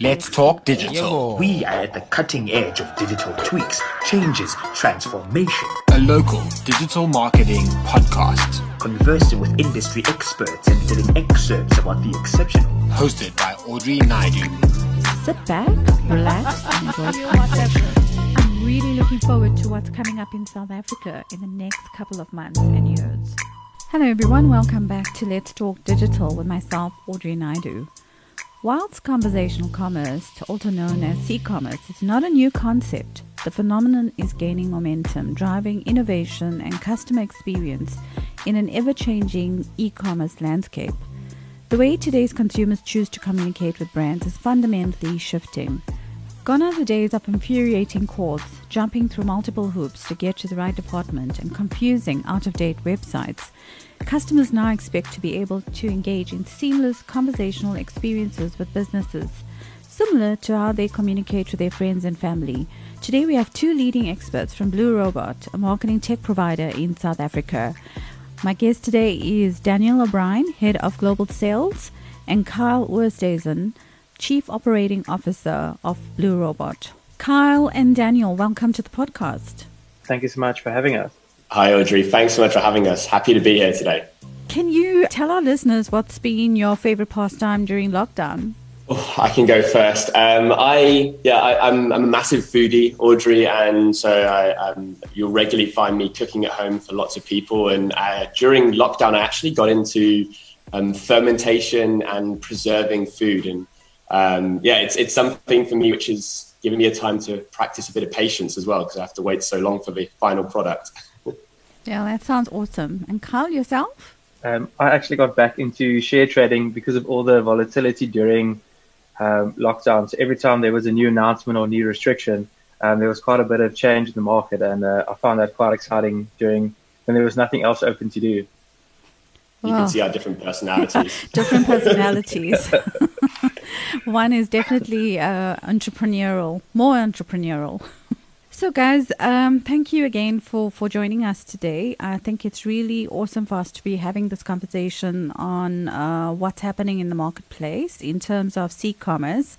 Let's talk digital. We are at the cutting edge of digital tweaks, changes, transformation. A local digital marketing podcast. Conversing with industry experts and telling excerpts about the exceptional. Hosted by Audrey Naidu. Sit back, relax, and enjoy the conversation. I'm really looking forward to what's coming up in South Africa in the next couple of months and years. Hello, everyone. Welcome back to Let's Talk Digital with myself, Audrey Naidu. Whilst conversational commerce, also known as c-commerce, is not a new concept, the phenomenon is gaining momentum, driving innovation and customer experience in an ever-changing e-commerce landscape. The way today's consumers choose to communicate with brands is fundamentally shifting. Gone are the days of infuriating calls, jumping through multiple hoops to get to the right department, and confusing out of date websites. Customers now expect to be able to engage in seamless conversational experiences with businesses, similar to how they communicate with their friends and family. Today, we have two leading experts from BlueRobot, a marketing tech provider in South Africa. My guest today is Daniel O'Brien, Head of Global Sales, and Kyle Oosthuizen, Chief Operating Officer of BlueRobot. Kyle and Daniel, welcome to the podcast. Thank you so much for having us. Hi, Audrey. Thanks so much for having us. Happy to be here today. Can you tell our listeners what's been your favorite pastime during lockdown? Oh, I can go first. Um, I yeah, I, am a massive foodie, Audrey, and so I, um, you'll regularly find me cooking at home for lots of people. And uh, during lockdown, I actually got into um, fermentation and preserving food, and um, yeah, it's it's something for me which is giving me a time to practice a bit of patience as well because I have to wait so long for the final product. Yeah, that sounds awesome. And Kyle, yourself? Um, I actually got back into share trading because of all the volatility during um, lockdown. So every time there was a new announcement or new restriction, um, there was quite a bit of change in the market, and uh, I found that quite exciting during when there was nothing else open to do. You can see our different personalities. different personalities. One is definitely uh, entrepreneurial, more entrepreneurial. So, guys, um, thank you again for, for joining us today. I think it's really awesome for us to be having this conversation on uh, what's happening in the marketplace in terms of e commerce.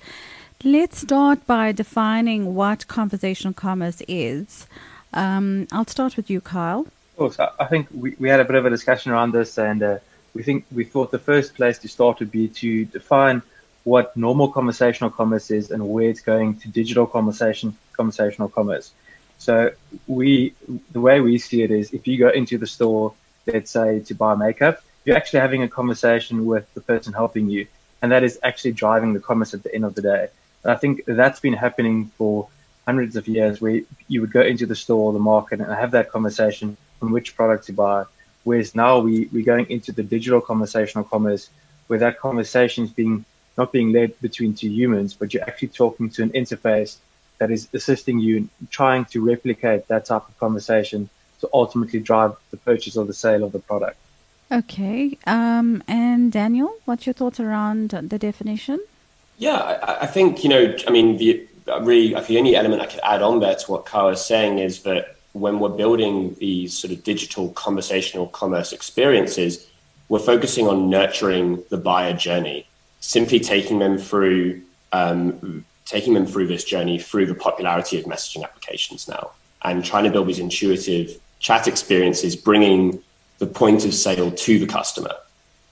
Let's start by defining what conversational commerce is. Um, I'll start with you, Kyle. Of course, I think we, we had a bit of a discussion around this, and uh, we think we thought the first place to start would be to define what normal conversational commerce is and where it's going to digital conversation conversational commerce. So we the way we see it is if you go into the store, let's say to buy makeup, you're actually having a conversation with the person helping you. And that is actually driving the commerce at the end of the day. And I think that's been happening for hundreds of years where you would go into the store or the market and have that conversation on which product to buy. Whereas now we, we're going into the digital conversational commerce where that conversation is being not being led between two humans, but you're actually talking to an interface that is assisting you in trying to replicate that type of conversation to ultimately drive the purchase or the sale of the product. Okay. Um, and Daniel, what's your thoughts around the definition? Yeah, I, I think, you know, I mean, the, really, the only element I could add on there to what Kyle is saying is that when we're building these sort of digital conversational commerce experiences, we're focusing on nurturing the buyer journey simply taking them through um, taking them through this journey through the popularity of messaging applications now and trying to build these intuitive chat experiences bringing the point of sale to the customer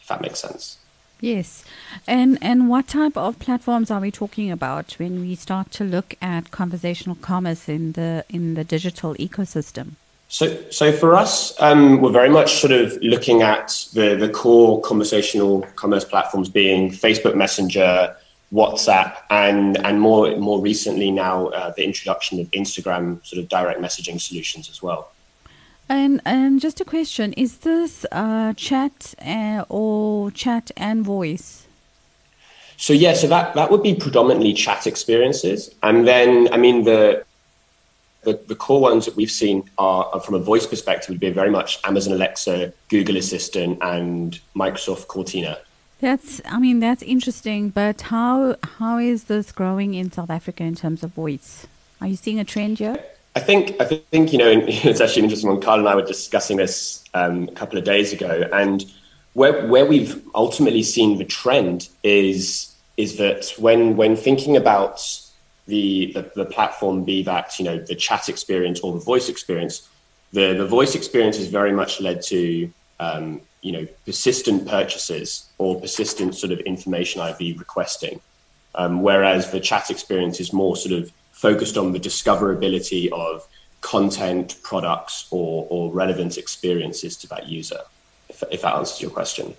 if that makes sense. Yes. And and what type of platforms are we talking about when we start to look at conversational commerce in the in the digital ecosystem so, so for us, um, we're very much sort of looking at the, the core conversational commerce platforms being Facebook Messenger, WhatsApp, and and more more recently now uh, the introduction of Instagram sort of direct messaging solutions as well. And and just a question: Is this uh, chat uh, or chat and voice? So yeah, so that that would be predominantly chat experiences, and then I mean the the, the core ones that we've seen are, from a voice perspective would be very much Amazon Alexa, Google Assistant, and Microsoft Cortana. That's, I mean, that's interesting. But how how is this growing in South Africa in terms of voice? Are you seeing a trend here? I think I think you know it's actually an interesting one. Kyle and I were discussing this um, a couple of days ago, and where where we've ultimately seen the trend is is that when when thinking about the, the, the platform, be that you know the chat experience or the voice experience, the the voice experience is very much led to um, you know persistent purchases or persistent sort of information be requesting, um, whereas the chat experience is more sort of focused on the discoverability of content, products, or, or relevant experiences to that user. If, if that answers your question.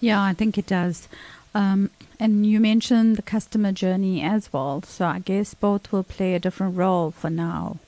Yeah, I think it does. Um, and you mentioned the customer journey as well. So I guess both will play a different role for now.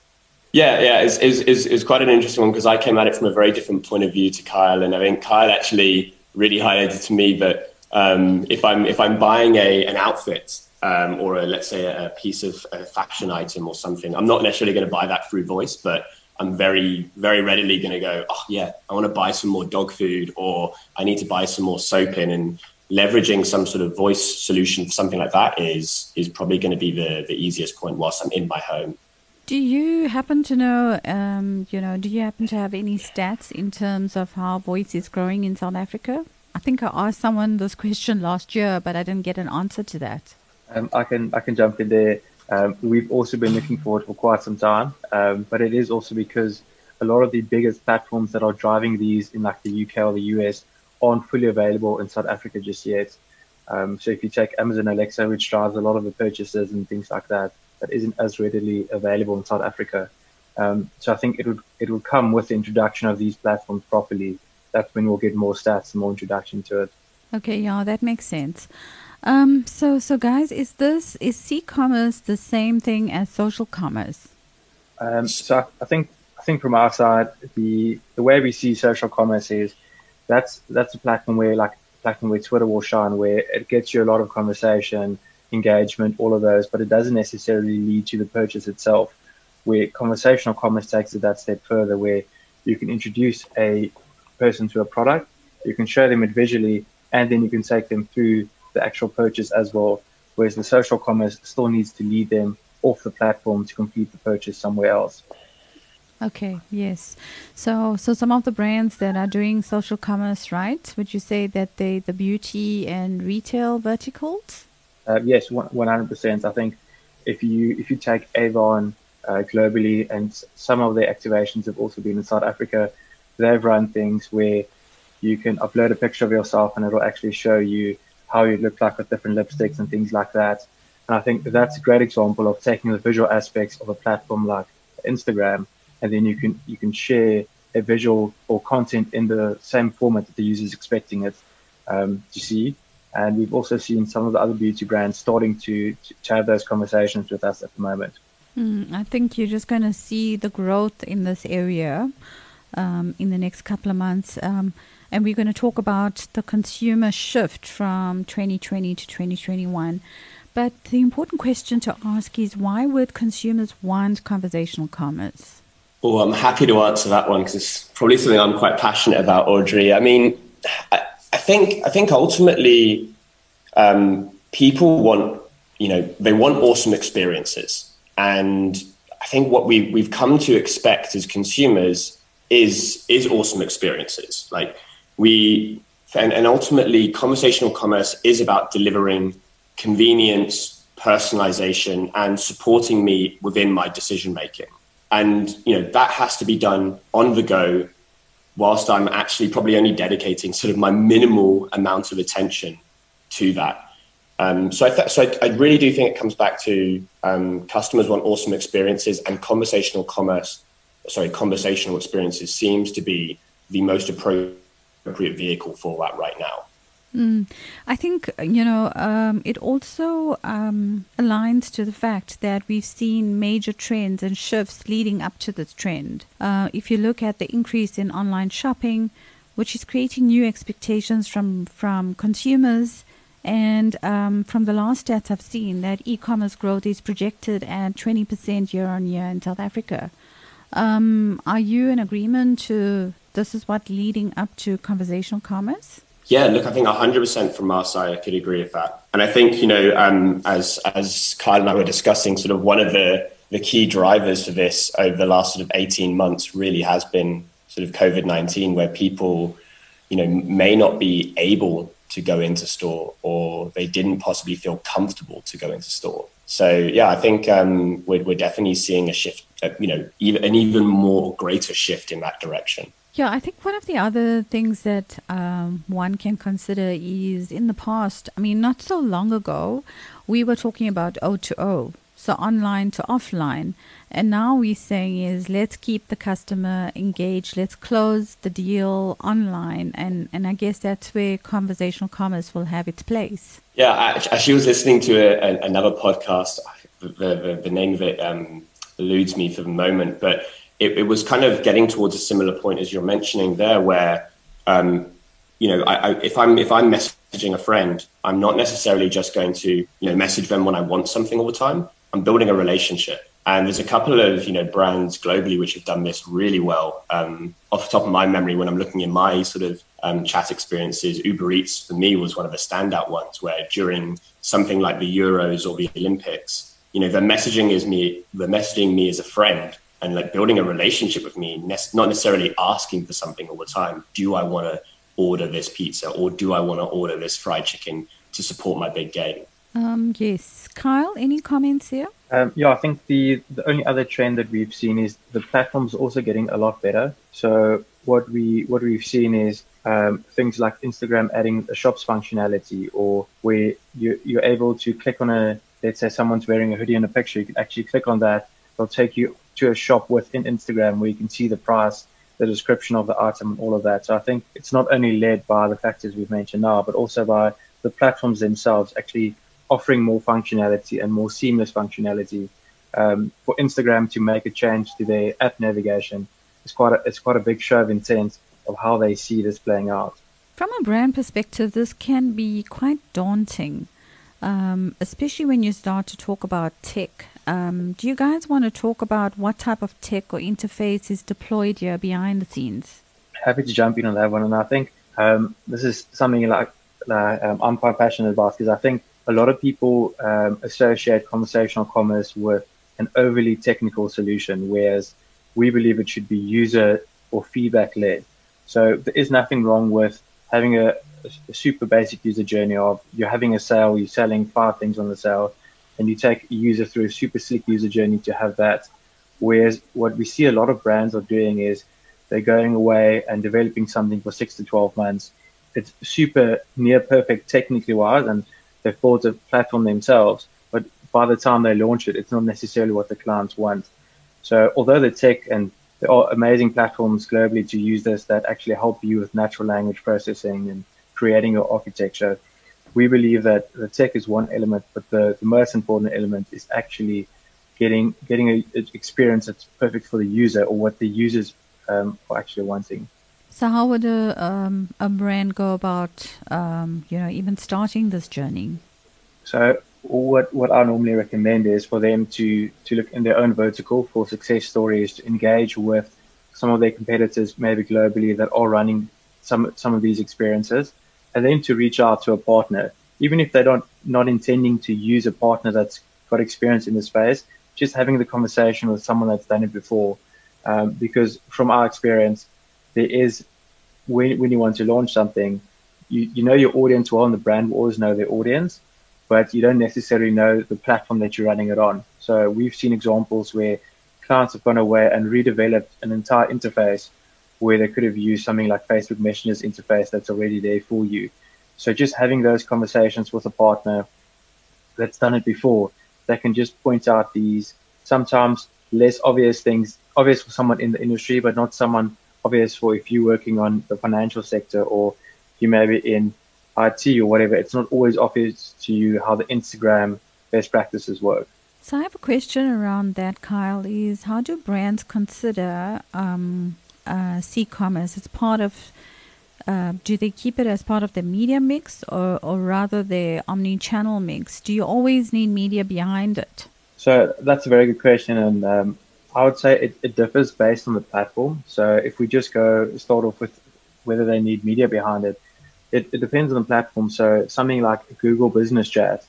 Yeah, yeah, it's, it's, it's, it's quite an interesting one because I came at it from a very different point of view to Kyle, and I think Kyle actually really highlighted to me that um, if I'm if I'm buying a an outfit um, or a, let's say a, piece of a fashion item or something, I'm not necessarily going to buy that through voice, but I'm very, very readily going to go, oh, yeah, I want to buy some more dog food or I need to buy some more soap in. And leveraging some sort of voice solution for something like that is, is probably going to be the, the easiest point whilst I'm in my home. Do you happen to know, um, you know, do you happen to have any stats in terms of how voice is growing in South Africa? I think I asked someone this question last year, but I didn't get an answer to that. Um, I can I can jump in there. Um, we've also been looking forward for quite some time, um, but it is also because a lot of the biggest platforms that are driving these in like the UK or the US aren't fully available in South Africa just yet. Um, so if you take Amazon Alexa, which drives a lot of the purchases and things like that, that isn't as readily available in South Africa. Um, so I think it would it would come with the introduction of these platforms properly. That's when we'll get more stats and more introduction to it. Okay, yeah, that makes sense. Um, so, so guys, is this is c-commerce the same thing as social commerce? Um, so I think I think from our side, the the way we see social commerce is that's that's a platform where like platform where Twitter will shine, where it gets you a lot of conversation, engagement, all of those, but it doesn't necessarily lead to the purchase itself. Where conversational commerce takes it that step further, where you can introduce a person to a product, you can show them it visually, and then you can take them through the actual purchase as well. Whereas the social commerce still needs to lead them off the platform to complete the purchase somewhere else. Okay, yes. So so some of the brands that are doing social commerce, right? Would you say that they the beauty and retail verticals? Uh, yes, one hundred percent. I think if you if you take Avon uh, globally, and some of their activations have also been in South Africa, they've run things where you can upload a picture of yourself and it'll actually show you how you look like with different lipsticks and things like that. And I think that's a great example of taking the visual aspects of a platform like Instagram, and then you can you can share a visual or content in the same format that the user is expecting it um, to see. And we've also seen some of the other beauty brands starting to, to, have those conversations with us at the moment. Mm, I think you're just going to see the growth in this area um, in the next couple of months. Um, and we're going to talk about the consumer shift from 2020 to 2021. But the important question to ask is why would consumers want conversational commerce? Well, I'm happy to answer that one because it's probably something I'm quite passionate about, Audrey. I mean, I, I think I think ultimately um, people want you know they want awesome experiences, and I think what we we've come to expect as consumers is is awesome experiences. Like we and, and ultimately conversational commerce is about delivering convenience personalization and supporting me within my decision making and you know that has to be done on the go whilst i'm actually probably only dedicating sort of my minimal amount of attention to that um, so, I th- so I, I, really do think it comes back to um, customers want awesome experiences, and conversational commerce, sorry, conversational experiences seems to be the most appropriate appropriate vehicle for that right now. Mm. I think, you know, um, it also um, aligns to the fact that we've seen major trends and shifts leading up to this trend. Uh, if you look at the increase in online shopping, which is creating new expectations from, from consumers, and um, from the last stats I've seen, that e commerce growth is projected at 20% year on year in South Africa. Um, are you in agreement to this is what leading up to conversational commerce? Yeah, look, I think 100% from our side, I could agree with that. And I think, you know, um, as, as Kyle and I were discussing, sort of one of the, the key drivers for this over the last sort of 18 months really has been sort of COVID 19, where people, you know, may not be able to go into store or they didn't possibly feel comfortable to go into store. So yeah, I think um, we're, we're definitely seeing a shift, uh, you know, even, an even more greater shift in that direction. Yeah, I think one of the other things that um, one can consider is in the past, I mean, not so long ago, we were talking about O to O, so online to offline. And now we're saying is let's keep the customer engaged, let's close the deal online. And, and I guess that's where conversational commerce will have its place. Yeah, I actually was listening to a, a, another podcast. The, the, the name of it um, eludes me for the moment, but it, it, was kind of getting towards a similar point as you're mentioning there, where um, you know, I, I, if I'm if I'm messaging a friend, I'm not necessarily just going to you know message them when I want something all the time. I'm building a relationship, and there's a couple of you know brands globally which have done this really well. Um, off the top of my memory, when I'm looking in my sort of um, chat experiences, Uber Eats for me was one of the standout ones. Where during something like the Euros or the Olympics, you know, the messaging is me, the messaging me as a friend and like building a relationship with me, not necessarily asking for something all the time. Do I want to order this pizza or do I want to order this fried chicken to support my big game? Um, yes. Kyle, any comments here? Um, yeah, I think the, the only other trend that we've seen is the platforms also getting a lot better. So what we what we've seen is um, things like Instagram adding a shops functionality, or where you you're able to click on a let's say someone's wearing a hoodie in a picture, you can actually click on that. They'll take you to a shop within Instagram where you can see the price, the description of the item, and all of that. So I think it's not only led by the factors we've mentioned now, but also by the platforms themselves actually offering more functionality and more seamless functionality. Um, for Instagram to make a change to their app navigation, it's quite a, it's quite a big show of intent of how they see this playing out. From a brand perspective, this can be quite daunting, um, especially when you start to talk about tech um, do you guys want to talk about what type of tech or interface is deployed here behind the scenes? Happy to jump in on that one. And I think um, this is something like, um, I'm quite passionate about because I think a lot of people um, associate conversational commerce with an overly technical solution, whereas we believe it should be user or feedback led. So there is nothing wrong with having a, a super basic user journey of you're having a sale, you're selling five things on the sale and you take a user through a super slick user journey to have that. Whereas what we see a lot of brands are doing is they're going away and developing something for six to 12 months. It's super near perfect technically wise, and they've built a platform themselves. But by the time they launch it, it's not necessarily what the clients want. So although the tech and there are amazing platforms globally to use this that actually help you with natural language processing and creating your architecture, we believe that the tech is one element, but the, the most important element is actually getting getting an experience that's perfect for the user or what the users um, are actually wanting. So, how would a um, a brand go about um, you know even starting this journey? So, what what I normally recommend is for them to to look in their own vertical for success stories to engage with some of their competitors, maybe globally, that are running some some of these experiences and then to reach out to a partner, even if they don't not intending to use a partner that's got experience in the space, just having the conversation with someone that's done it before. Um, because from our experience, there is when, when you want to launch something, you, you know your audience well, and the brand will always know their audience, but you don't necessarily know the platform that you're running it on. So we've seen examples where clients have gone away and redeveloped an entire interface where they could have used something like Facebook Messenger's interface that's already there for you. So just having those conversations with a partner that's done it before, that can just point out these sometimes less obvious things, obvious for someone in the industry, but not someone obvious for if you're working on the financial sector or you may be in IT or whatever. It's not always obvious to you how the Instagram best practices work. So I have a question around that, Kyle. Is how do brands consider um, uh, c-commerce? It's part of. Uh, do they keep it as part of the media mix, or, or rather the omni-channel mix? Do you always need media behind it? So that's a very good question, and um, I would say it, it differs based on the platform. So if we just go start off with whether they need media behind it, it, it depends on the platform. So something like Google Business Chat,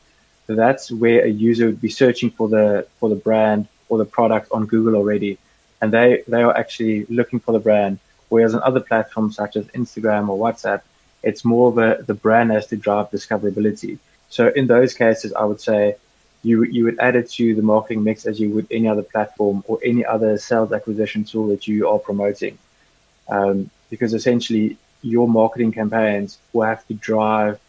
that's where a user would be searching for the for the brand or the product on Google already and they, they are actually looking for the brand. Whereas on other platforms such as Instagram or WhatsApp, It's more the the brand has to drive discoverability. So in those cases, I would say you you would add it to the marketing mix as you would any other platform or any other sales acquisition tool that you are promoting, um, because essentially your marketing campaigns will have to drive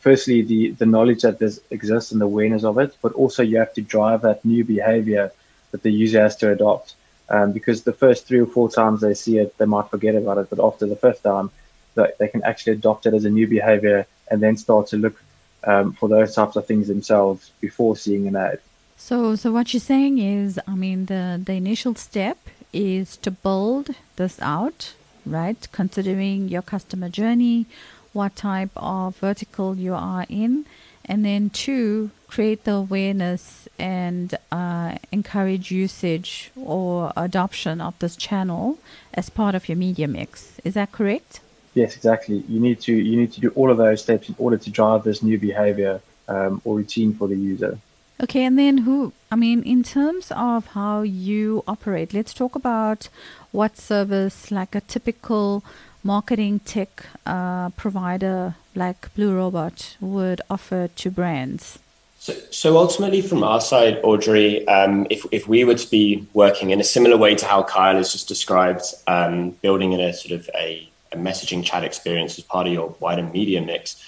firstly the the knowledge that this exists and the awareness of it, but also you have to drive that new behavior that the user has to adopt. Um, because the first three or four times they see it, they might forget about it, but after the fifth time, they, they can actually adopt it as a new behavior and then start to look um, for those types of things themselves before seeing an ad. So, so what you're saying is, I mean, the the initial step is to build this out, right? Considering your customer journey, what type of vertical you are in, and then two, create the awareness and uh, encourage usage or adoption of this channel as part of your media mix. Is that correct? Yes, exactly. You need to you need to do all of those steps in order to drive this new behavior um, or routine for the user. Okay, and then who? I mean, in terms of how you operate, let's talk about what service, like a typical marketing tech uh, provider like BlueRobot, would offer to brands. So, so ultimately, from our side, Audrey, um, if, if we were to be working in a similar way to how Kyle has just described, um, building in a sort of a a messaging chat experience as part of your wider media mix,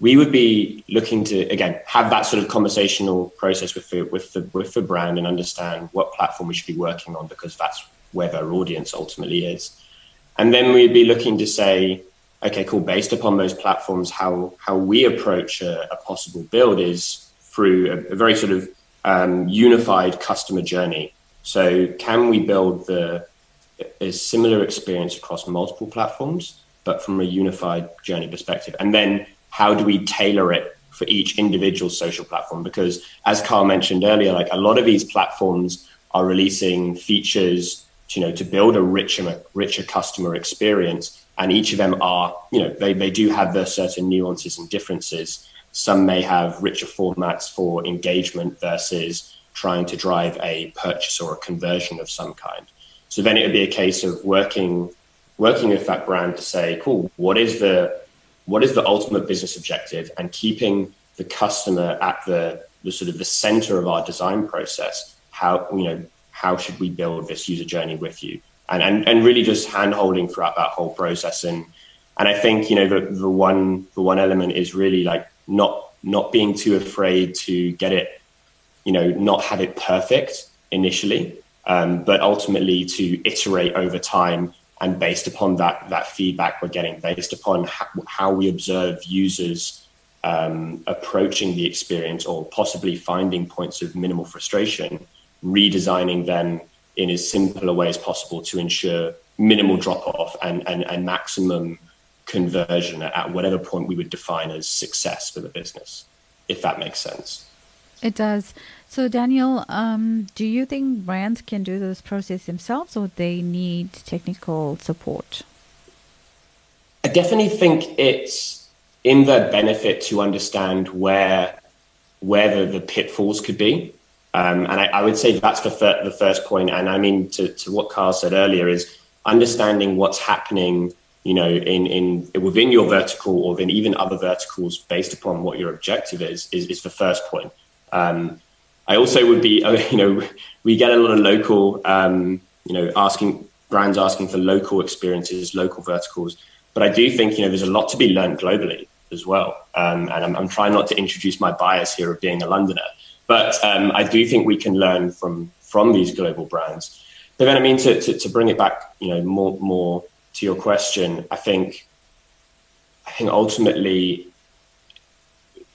we would be looking to again have that sort of conversational process with the with the with the brand and understand what platform we should be working on because that's where their audience ultimately is. And then we'd be looking to say, okay, cool, based upon those platforms, how how we approach a, a possible build is through a, a very sort of um, unified customer journey. So can we build the a similar experience across multiple platforms, but from a unified journey perspective. And then how do we tailor it for each individual social platform? Because as Kyle mentioned earlier, like a lot of these platforms are releasing features, you know, to build a richer, richer customer experience. And each of them are, you know, they, they do have their certain nuances and differences. Some may have richer formats for engagement versus trying to drive a purchase or a conversion of some kind. So then it would be a case of working working with that brand to say, cool, what is the what is the ultimate business objective and keeping the customer at the, the sort of the center of our design process. How you know how should we build this user journey with you? And and, and really just hand holding throughout that whole process. And and I think, you know, the, the one the one element is really like not not being too afraid to get it, you know, not have it perfect initially, um, but ultimately to iterate over time and based upon that that feedback we're getting, based upon how, how we observe users um, approaching the experience or possibly finding points of minimal frustration, redesigning them in as simple a way as possible to ensure minimal drop off and, and, and maximum conversion at whatever point we would define as success for the business, if that makes sense. It does. So, Daniel, um, do you think brands can do this process themselves or they need technical support? I definitely think it's in their benefit to understand where where the, the pitfalls could be. Um, and I, I, would say that's the, fir- the first point. And I mean, to, to what Kyle said earlier, is understanding what's happening you know, in, in within your vertical or in even other verticals based upon what your objective is, is, is the first point. Um, I also would be, you know, we get a lot of local, um, you know, asking brands asking for local experiences, local verticals. But I do think, you know, there's a lot to be learned globally as well. Um, and I'm, I'm, trying not to introduce my bias here of being a Londoner, but um, I do think we can learn from from these global brands. But then, I mean, to, to, to bring it back, you know, more more to your question, I think, I think ultimately,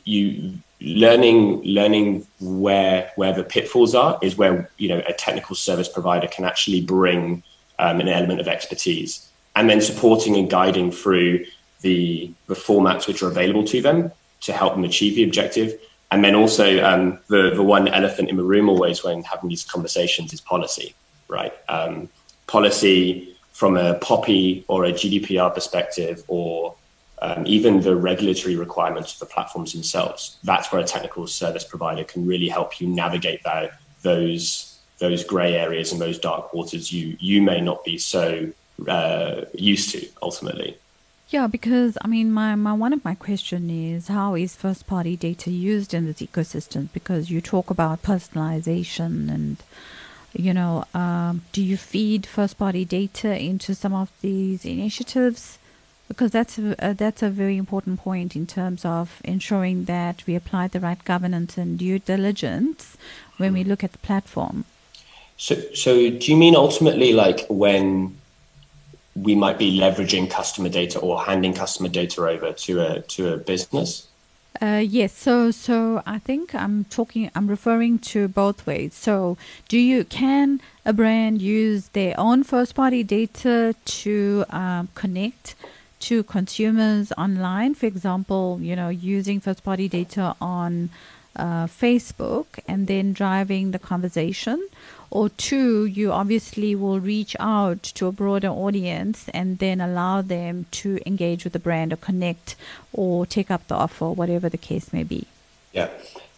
you learning learning where where the pitfalls are is where you know a technical service provider can actually bring um, an element of expertise. And then supporting and guiding through the the formats which are available to them to help them achieve the objective and then also um, the the one elephant in the room always when having these conversations is policy right um, policy from a POPI or a GDPR perspective or um, even the regulatory requirements of the platforms themselves. That's where a technical service provider can really help you navigate that, those those grey areas and those dark waters you you may not be so uh, used to ultimately. Yeah, because I mean, my, my one of my question is how is first party data used in this ecosystem? Because you talk about personalization and you know, um, do you feed first party data into some of these initiatives? Because that's a, uh, that's a very important point in terms of ensuring that we apply the right governance and due diligence when we look at the platform. So, so do you mean ultimately like when we might be leveraging customer data or handing customer data over to a to a business? Uh, yes. So, so I think I'm talking. I'm referring to both ways. So, do you can a brand use their own first-party data to um, connect to consumers online? For example, you know, using first-party data on uh, Facebook and then driving the conversation, or two, you obviously will reach out to a broader audience and then allow them to engage with the brand or connect or take up the offer, whatever the case may be. Yeah.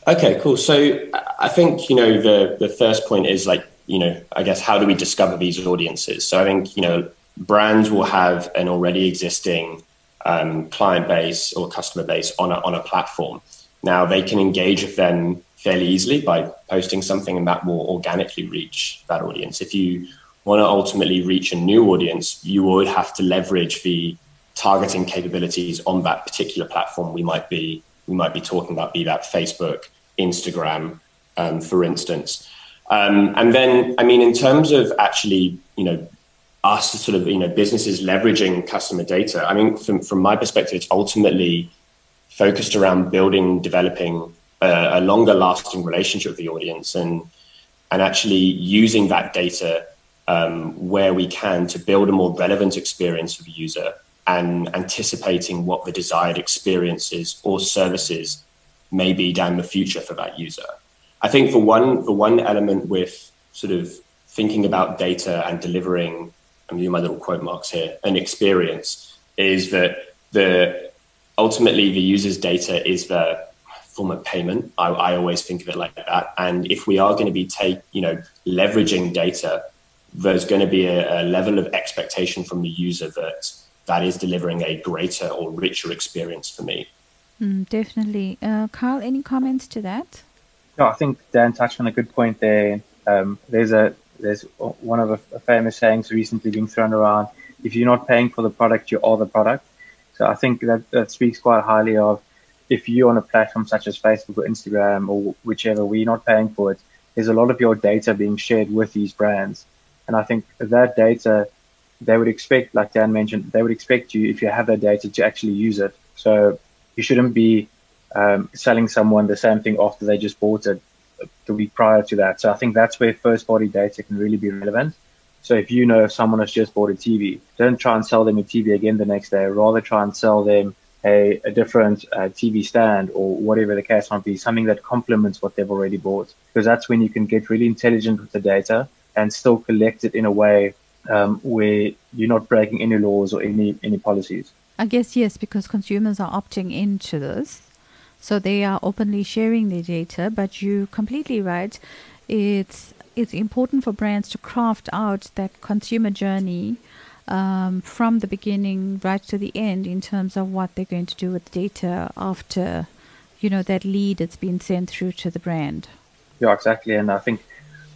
Okay, cool. So I think, you know, the, the first point is like, you know, I guess how do we discover these audiences? So I think, you know, brands will have an already existing um, client base or customer base on a, on a platform. Now they can engage with them fairly easily by posting something, and that will organically reach that audience. If you want to ultimately reach a new audience, you would have to leverage the targeting capabilities on that particular platform we might be we might be talking about, be that Facebook, Instagram, um, for instance. Um, and then, I mean, in terms of actually, you know, us sort of, you know, businesses leveraging customer data, I mean, from, from my perspective, it's ultimately focused around building, developing a, a longer lasting relationship with the audience and and actually using that data um, where we can to build a more relevant experience for the user and anticipating what the desired experiences or services may be down the future for that user. I think for one, for one element with sort of thinking about data and delivering, I'm using my little quote marks here, an experience is that the ultimately the user's data is the form of payment. I, I always think of it like that. And if we are going to be take, you know, leveraging data, there's going to be a, a level of expectation from the user that that is delivering a greater or richer experience for me. Mm, definitely. Uh, Kyle, any comments to that? No, I think Dan touched on a good point there. Um, there's a there's one of the famous sayings recently being thrown around: "If you're not paying for the product, you are the product." So I think that that speaks quite highly of if you're on a platform such as Facebook or Instagram or whichever, we're not paying for it, there's a lot of your data being shared with these brands. And I think that data, they would expect, like Dan mentioned, they would expect you, if you have that data, to actually use it. So you shouldn't be um, selling someone the same thing after they just bought it the week prior to that. So I think that's where first party data can really be relevant. So if you know someone has just bought a TV, don't try and sell them a TV again the next day. Rather try and sell them a, a different uh, TV stand or whatever the case might be, something that complements what they've already bought. Because that's when you can get really intelligent with the data and still collect it in a way um, where you're not breaking any laws or any, any policies. I guess yes, because consumers are opting into this. So they are openly sharing their data, but you're completely right. It's it's important for brands to craft out that consumer journey um, from the beginning right to the end in terms of what they're going to do with data after you know that lead that's been sent through to the brand. Yeah exactly. And i think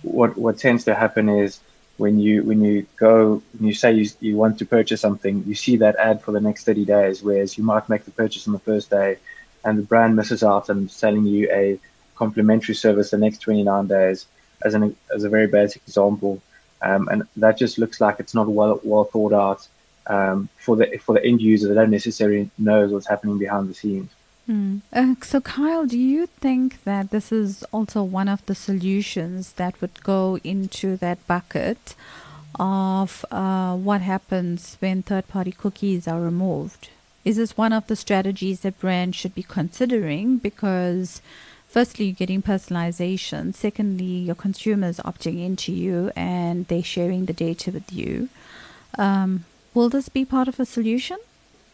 what what tends to happen is when you when you go when you say you, you want to purchase something you see that ad for the next 30 days whereas you might make the purchase on the first day and the brand misses out and selling you a complimentary service the next 29 days as an as a very basic example um, and that just looks like it's not well well thought out um, for the for the end user. They don't necessarily know what's happening behind the scenes. Mm. Uh, so, Kyle, do you think that this is also one of the solutions that would go into that bucket of uh, what happens when third party cookies are removed? Is this one of the strategies that brands should be considering? Because firstly, you're getting personalization. Secondly, your consumers opting into you and they're sharing the data with you. Um, will this be part of a solution?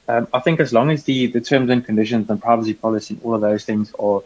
Um, I think as long as the, the terms and conditions and privacy policy and all of those things are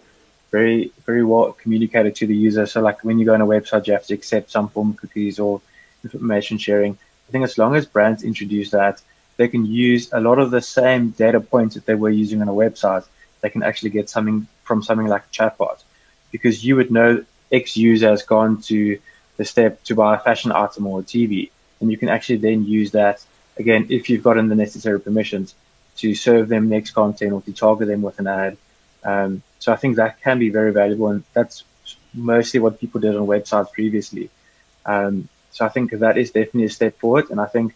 very, very well communicated to the user. So, like when you go on a website, you have to accept some form of cookies or information sharing. I think as long as brands introduce that, they can use a lot of the same data points that they were using on a website. They can actually get something from something like a chatbot because you would know X user has gone to the step to buy a fashion item or a TV. And you can actually then use that again, if you've gotten the necessary permissions to serve them next content or to target them with an ad. Um, so I think that can be very valuable. And that's mostly what people did on websites previously. Um, so I think that is definitely a step forward. And I think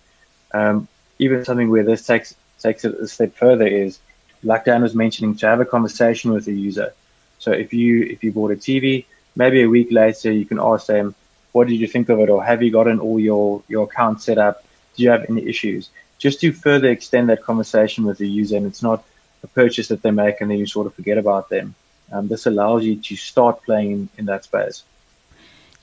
um, even something where this takes takes it a step further is, like Dan was mentioning, to have a conversation with the user. So if you if you bought a TV, maybe a week later you can ask them, "What did you think of it?" or "Have you gotten all your your accounts set up? Do you have any issues?" Just to further extend that conversation with the user, and it's not a purchase that they make and then you sort of forget about them. Um, this allows you to start playing in, in that space.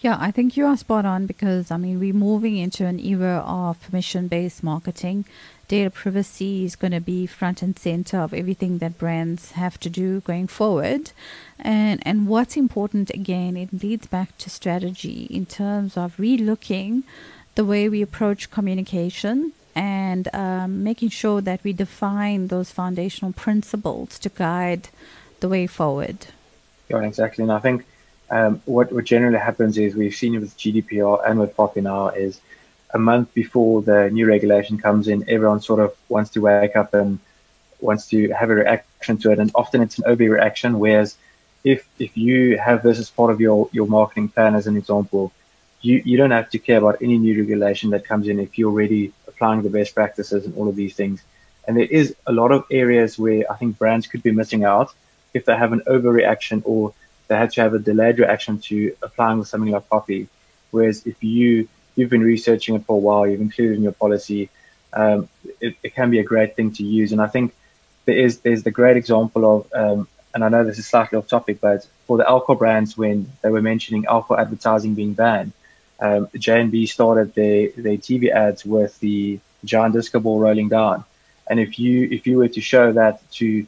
Yeah, I think you are spot on because I mean we're moving into an era of permission-based marketing. Data privacy is going to be front and center of everything that brands have to do going forward. And and what's important again, it leads back to strategy in terms of relooking the way we approach communication and um, making sure that we define those foundational principles to guide the way forward. Yeah, exactly. And I think um, what, what generally happens is we've seen it with GDPR and with POPI now is a month before the new regulation comes in, everyone sort of wants to wake up and wants to have a reaction to it. And often it's an overreaction. Whereas if if you have this as part of your, your marketing plan, as an example, you, you don't have to care about any new regulation that comes in if you're already applying the best practices and all of these things. And there is a lot of areas where I think brands could be missing out if they have an overreaction or they had to have a delayed reaction to applying with something like POPI. Whereas if you you've been researching it for a while, you've included in your policy, um, it, it, can be a great thing to use. And I think there is there's the great example of, um, and I know this is slightly off topic, but for the alcohol brands when they were mentioning alcohol advertising being banned, um, J&B started their their TV ads with the giant disco ball rolling down. And if you if you were to show that to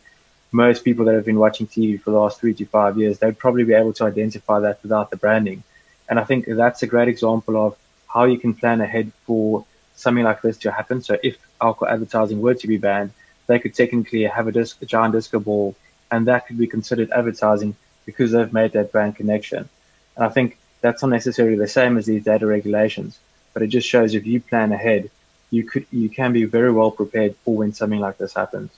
most people that have been watching TV for the last three to five years, they'd probably be able to identify that without the branding. And I think that's a great example of how you can plan ahead for something like this to happen. So if alcohol advertising were to be banned, they could technically have a, disc, a giant disco ball, and that could be considered advertising because they've made that brand connection. And I think that's not necessarily the same as these data regulations, but it just shows if you plan ahead, you could you can be very well prepared for when something like this happens.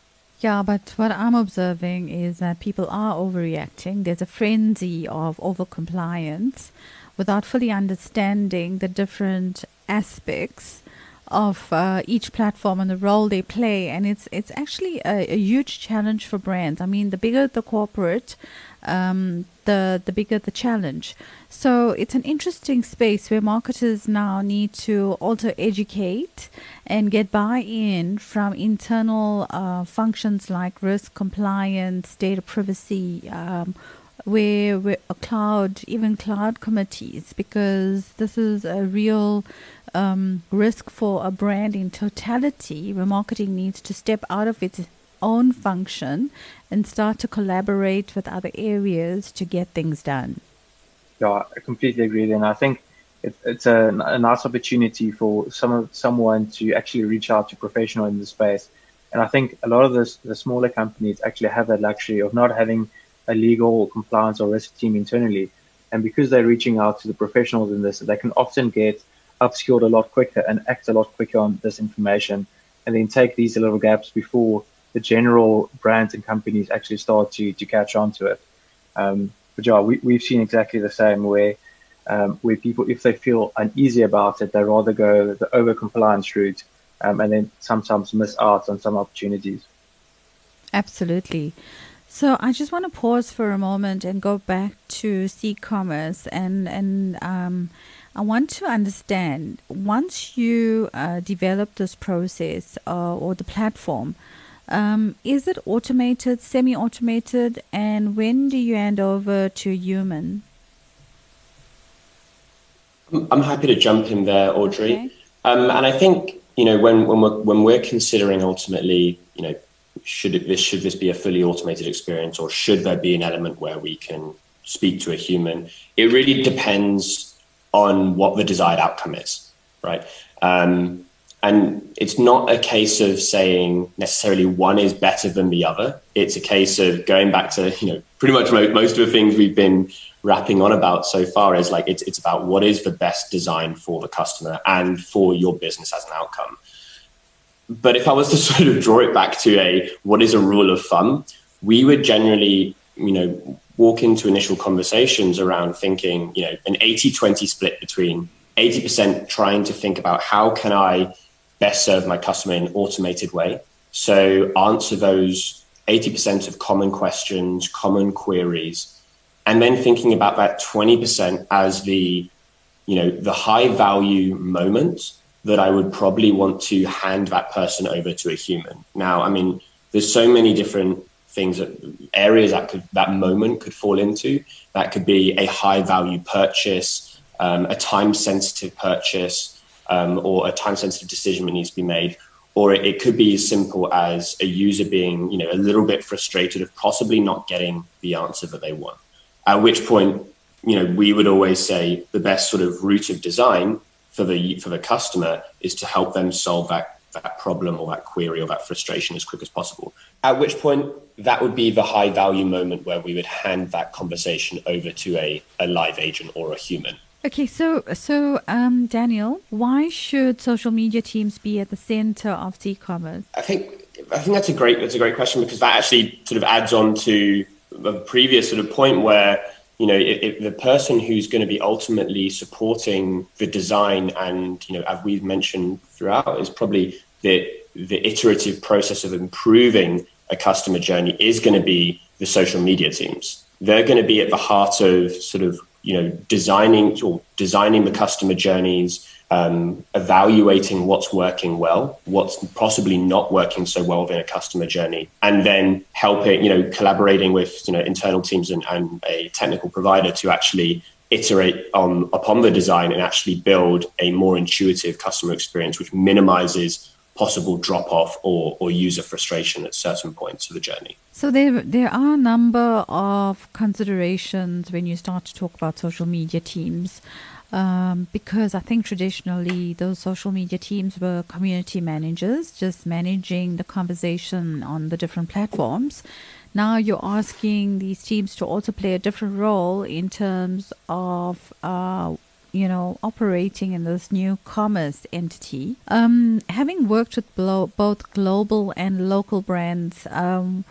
Yeah, but what I'm observing is that people are overreacting. There's a frenzy of overcompliance without fully understanding the different aspects of uh, each platform and the role they play and it's it's actually a, a, huge challenge for brands i mean the bigger the corporate um, the the bigger the challenge. So it's an interesting space where marketers now need to also educate and get buy-in from internal uh, functions like risk compliance, data privacy, um, where, where cloud, even cloud committees, because this is a real um, risk for a brand in totality where marketing needs to step out of its own function and start to collaborate with other areas to get things done. Yeah, I completely agree. And I think it, it's a, a, nice opportunity for some someone to actually reach out to professional in the space. And I think a lot of the, the smaller companies actually have that luxury of not having a legal compliance or risk team internally. And because they're reaching out to the professionals in this, they can often get upskilled a lot quicker and act a lot quicker on this information and then take these little gaps before the general brands and companies actually start to, to catch on to it. Um, but yeah, we, we've seen exactly the same where um, where people, if they feel uneasy about it, they rather go the over compliance route um, and then sometimes miss out on some opportunities. Absolutely. So I just want to pause for a moment and go back to c-commerce and and um, I want to understand once you uh, develop this process uh, or the platform, um, is it automated, semi automated, and when do you hand over to human? I'm happy to jump in there, Audrey. Okay. Um, and I think you know when when we're when we're considering ultimately, you know, should it, this should this be a fully automated experience, or should there be an element where we can speak to a human? It really depends on what the desired outcome is, right? Um, And it's not a case of saying necessarily one is better than the other. It's a case of going back to, you know, pretty much most of the things we've been rapping on about so far is like it's, it's about what is the best design for the customer and for your business as an outcome. But if I was to sort of draw it back to a what is a rule of thumb, we would generally, you know, walk into initial conversations around thinking, you know, an 80 20 split between 80% trying to think about how can I best serve my customer in an automated way. So answer those 80% of common questions, common queries, and then thinking about that 20% as the, you know, the high value moment that I would probably want to hand that person over to a human. Now, I mean, there's so many different things that areas that could that moment could fall into. That could be a high value purchase, um, a time sensitive purchase, um, or a time sensitive decision that needs to be made. Or it, it could be as simple as a user being, you know, a little bit frustrated of possibly not getting the answer that they want. At which point, you know, we would always say the best sort of route of design for the for the customer is to help them solve that that problem or that query or that frustration as quick as possible. At which point, that would be the high value moment where we would hand that conversation over to a, a live agent or a human. Okay, so so um, Daniel, why should social media teams be at the center of c-commerce? I think I think that's a great that's a great question because that actually sort of adds on to the previous sort of point where you know if, if the person who's going to be ultimately supporting the design and you know as we've mentioned throughout is probably the the iterative process of improving a customer journey is going to be the social media teams. They're going to be at the heart of sort of you know designing or designing the customer journeys, um, evaluating what's working well, what's possibly not working so well within a customer journey, and then helping you know collaborating with you know internal teams and, and a technical provider to actually iterate on upon the design and actually build a more intuitive customer experience, which minimizes possible drop off or, or user frustration at certain points of the journey. So there there are a number of considerations when you start to talk about social media teams. Um, because I think traditionally those social media teams were community managers, just managing the conversation on the different platforms. Now you're asking these teams to also play a different role in terms of uh, you know, operating in this new commerce entity. Um, having worked with blo- both global and local brands, um,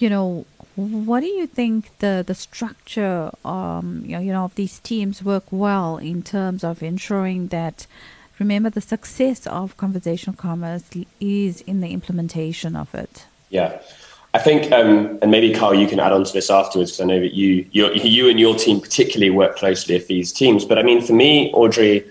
you know, what do you think the the structure, um, you know, you know, of these teams work well in terms of ensuring that? Remember, the success of conversational commerce is in the implementation of it. Yeah. I think, um, and maybe Kyle, you can add on to this afterwards because I know that you, you and your team particularly work closely with these teams. But I mean, for me, Audrey,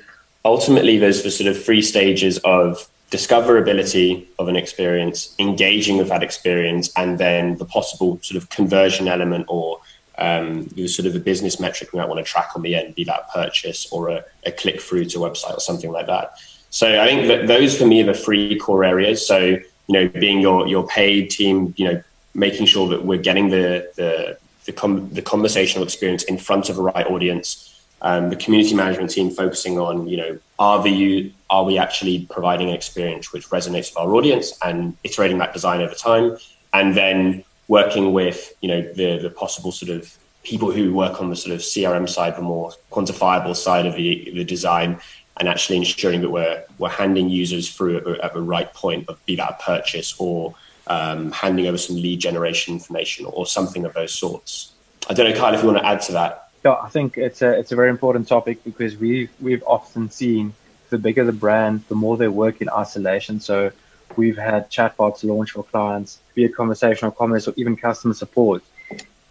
ultimately, there's the sort of three stages of discoverability of an experience, engaging with that experience, and then the possible sort of conversion element or um, sort of a business metric we might want to track on the end, be that purchase or a, a click through to a website or something like that. So I think that those for me are the three core areas. So you know, being your your paid team, you know, making sure that we're getting the the the, com- the conversational experience in front of the right audience. Um, the community management team focusing on, you know, are the are we actually providing an experience which resonates with our audience and iterating that design over time, and then working with, you know, the the possible sort of people who work on the sort of CRM side, the more quantifiable side of the the design, and actually ensuring that we're we're handing users through at the, at the right point of be that a purchase or um, handing over some lead generation information or something of those sorts. I don't know, Kyle, if you want to add to that. Yeah, I think it's a it's a very important topic because we've we've often seen the bigger the brand, the more they work in isolation. So we've had chatbots launch for clients, be it conversational commerce or even customer support,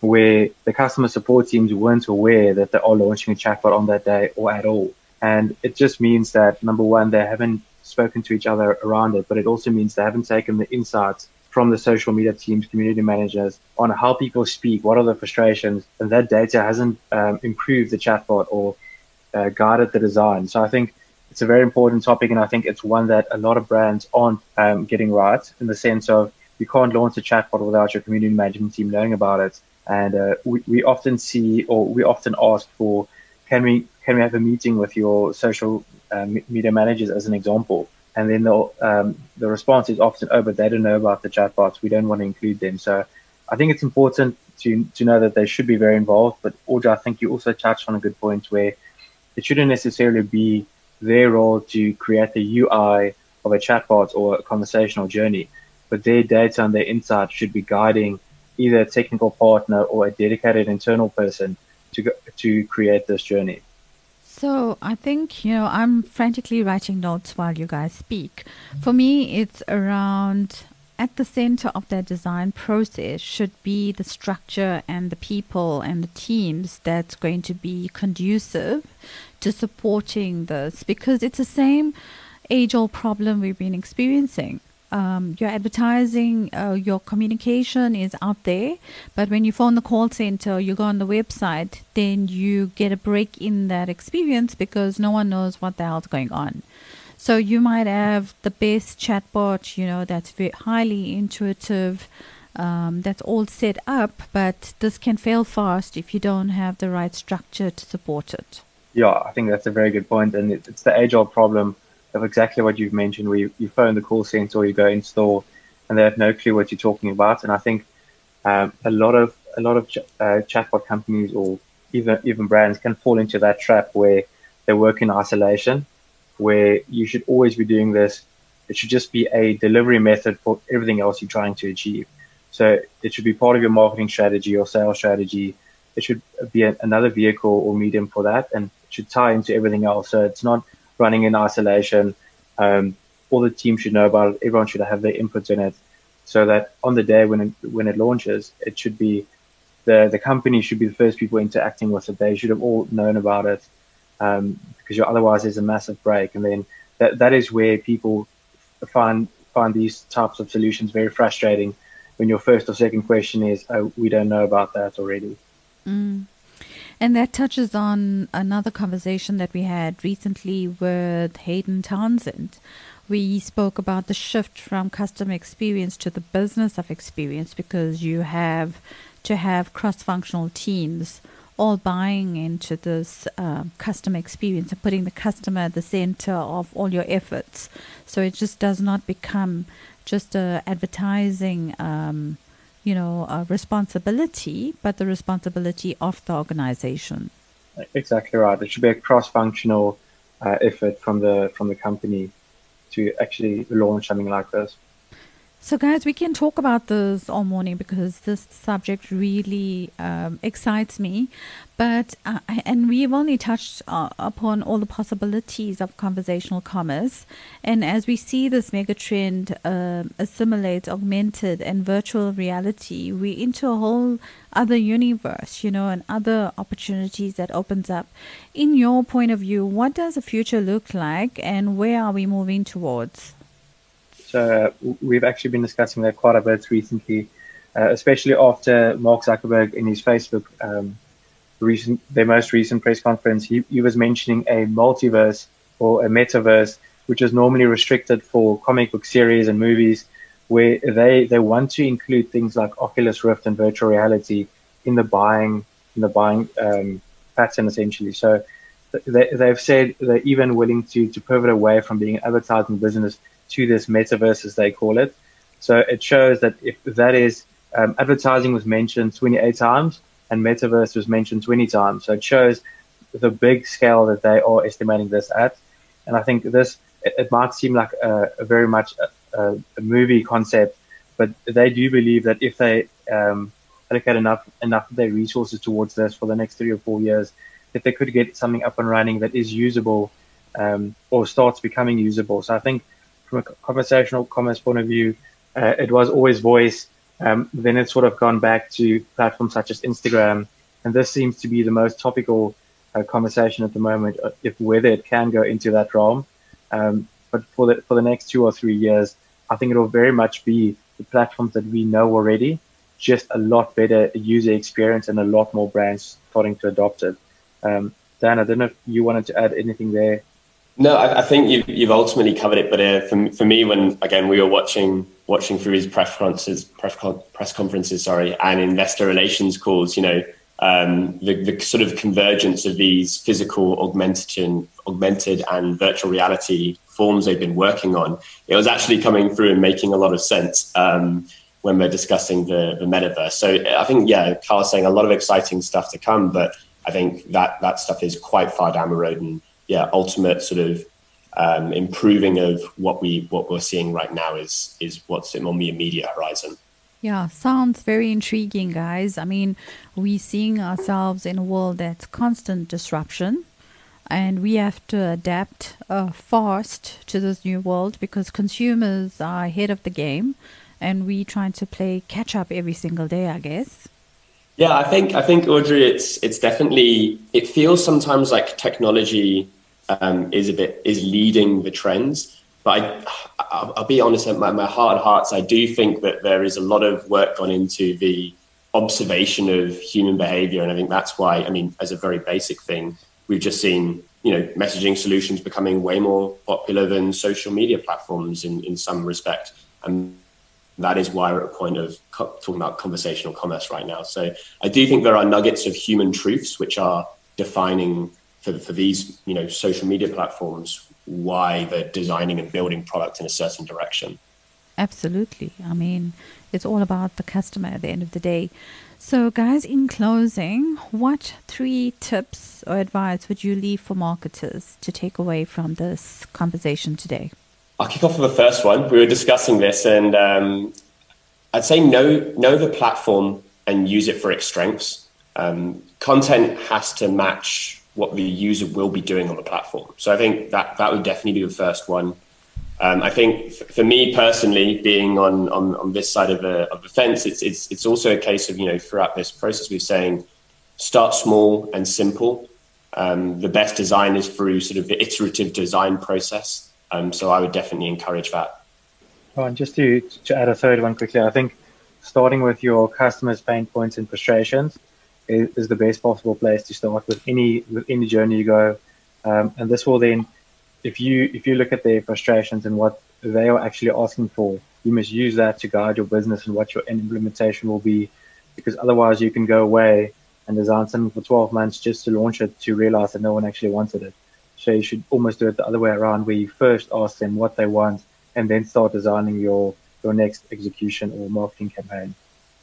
where the customer support teams weren't aware that they are launching a chatbot on that day or at all. And it just means that number one, they haven't spoken to each other around it, but it also means they haven't taken the insights from the social media teams, community managers on how people speak, what are the frustrations, and that data hasn't um, improved the chatbot or uh, guided the design. So I think it's a very important topic, and I think it's one that a lot of brands aren't um, getting right in the sense of you can't launch a chatbot without your community management team knowing about it. And uh, we, we often see, or we often ask for, can we can we have a meeting with your social uh, media managers as an example? And then the um, the response is often, "Oh, but they don't know about the chatbots. We don't want to include them." So, I think it's important to to know that they should be very involved. But Audrey, I think you also touched on a good point where it shouldn't necessarily be their role to create the UI of a chatbot or a conversational journey, but their data and their insights should be guiding either a technical partner or a dedicated internal person to to create this journey. So I think, you know, I'm frantically writing notes while you guys speak. For me, it's around at the center of that design process should be the structure and the people and the teams that's going to be conducive to supporting this because it's the same age old problem we've been experiencing um, your advertising, uh, your communication is out there, but when you phone the call center, you go on the website, then you get a break in that experience because no one knows what the hell's going on. So you might have the best chatbot, you know, that's very highly intuitive, um, that's all set up, but this can fail fast if you don't have the right structure to support it. Yeah, I think that's a very good point, and it's the age-old problem of exactly what you've mentioned, where you, you phone the call center or you go in store, and they have no clue what you're talking about. And I think um, a lot of a lot of ch- uh, chatbot companies or even even brands can fall into that trap where they work in isolation, where you should always be doing this. It should just be a delivery method for everything else you're trying to achieve. So it should be part of your marketing strategy or sales strategy. It should be a, another vehicle or medium for that, and it should tie into everything else. So it's not running in isolation. Um, all the team should know about it. Everyone should have their input in it, so that on the day when it, when it launches, it should be the the company should be the first people interacting with it. They should have all known about it, um, because otherwise there's a massive break, and then that that is where people find find these types of solutions very frustrating. When your first or second question is, "Oh, we don't know about that already." Mm. And that touches on another conversation that we had recently with Hayden Townsend. We spoke about the shift from customer experience to the business of experience because you have to have cross functional teams all buying into this uh, customer experience and putting the customer at the center of all your efforts. So it just does not become just a advertising um, you know, a responsibility, but the responsibility of the organization. Exactly right. It should be a cross-functional uh, effort from the from the company to actually launch something like this. So, guys, we can talk about this all morning because this subject really um, excites me. But, uh, and we've only touched uh, upon all the possibilities of conversational commerce. And as we see this mega trend uh, assimilate augmented and virtual reality, we're into a whole other universe, you know, and other opportunities that opens up. In your point of view, what does the future look like and where are we moving towards? Uh, we've actually been discussing that quite a bit recently, uh, especially after Mark Zuckerberg in his Facebook um, recent, their most recent press conference, he, he was mentioning a multiverse or a metaverse, which is normally restricted for comic book series and movies, where they, they want to include things like Oculus Rift and virtual reality in the buying in the buying um, pattern essentially. So they, they've said they're even willing to to pivot away from being an advertising business to this metaverse, as they call it. So it shows that if that is um, advertising was mentioned 28 times and metaverse was mentioned 20 times. So it shows the big scale that they are estimating this at. And I think this, it, it might seem like a, a very much a, a, movie concept, but they do believe that if they um, allocate enough enough of their resources towards this for the next three or four years, that they could get something up and running that is usable um, or starts becoming usable. So I think from a conversational commerce point of view, uh, it was always voice. Um, then it's sort of gone back to platforms such as Instagram, and this seems to be the most topical uh, conversation at the moment, uh, if whether it can go into that realm. Um, but for the for the next two or three years, I think it will very much be the platforms that we know already, just a lot better user experience and a lot more brands starting to adopt it. Um, Dan, I don't know if you wanted to add anything there. No, I, I think you've, you've ultimately covered it. But uh, for, for me, when again we were watching watching through his press conferences, press, press conferences, sorry, and investor relations calls, you know, um, the, the sort of convergence of these physical, augmented, augmented and virtual reality forms they've been working on, it was actually coming through and making a lot of sense um, when we're discussing the, the metaverse. So I think, yeah, Kyle's saying a lot of exciting stuff to come, but I think that that stuff is quite far down the road, and yeah, ultimate sort of um, improving of what we what we're seeing right now is is what's on the immediate horizon. Yeah, sounds very intriguing, guys. I mean, we're seeing ourselves in a world that's constant disruption and we have to adapt uh, fast to this new world because consumers are ahead of the game and we're trying to play catch up every single day i guess yeah i think i think audrey it's it's definitely it feels sometimes like technology um, is a bit is leading the trends but I, I'll, I'll be honest at my, my heart of hearts i do think that there is a lot of work gone into the observation of human behavior and i think that's why i mean as a very basic thing we've just seen you know messaging solutions becoming way more popular than social media platforms in, in some respect and that is why we're at a point of co- talking about conversational commerce right now. So i do think there are nuggets of human truths which are defining for, for these you know social media platforms why they're designing and building products in a certain direction. Absolutely. I mean it's all about the customer at the end of the day. So, guys, in closing, what three tips or advice would you leave for marketers to take away from this conversation today? I'll kick off with the first one. We were discussing this, and um, I'd say know know the platform and use it for its strengths. Um, content has to match what the user will be doing on the platform. So I think that that would definitely be the first one. Um, I think for me personally, being on, on, on this side of the, of the fence, it's, it's, it's also a case of, you know, throughout this process, we're saying start small and simple. Um, the best design is through sort of the iterative design process. Um, so I would definitely encourage that. Oh, and just to, to add a third one quickly, I think starting with your customers' pain points and frustrations is, is the best possible place to start with any with any journey you go, um, and this will then if you if you look at their frustrations and what they are actually asking for, you must use that to guide your business and what your implementation will be, because otherwise you can go away and design something for 12 months just to launch it to realize that no one actually wanted it. So you should almost do it the other way around, where you first ask them what they want and then start designing your your next execution or marketing campaign.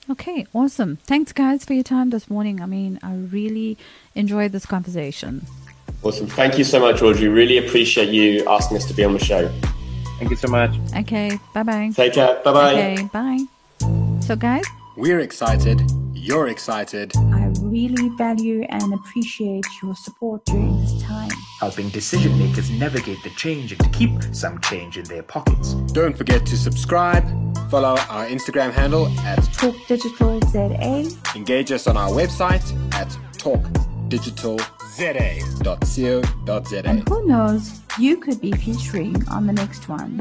Okay, awesome. Thanks, guys, for your time this morning. I mean, I really enjoyed this conversation. Awesome. Thank you so much, Audrey. Really appreciate you asking us to be on the show. Thank you so much. Okay, bye bye. Take care. Bye bye. Okay, bye. So, guys, We're excited. You're excited. I really value and appreciate your support during this time. helping decision makers navigate the change and to keep some change in their pockets. Don't forget to subscribe, follow our Instagram handle at Talk Digital ZA. engage us on our website at talkdigitalza.co.za. And who knows, you could be featuring on the next one.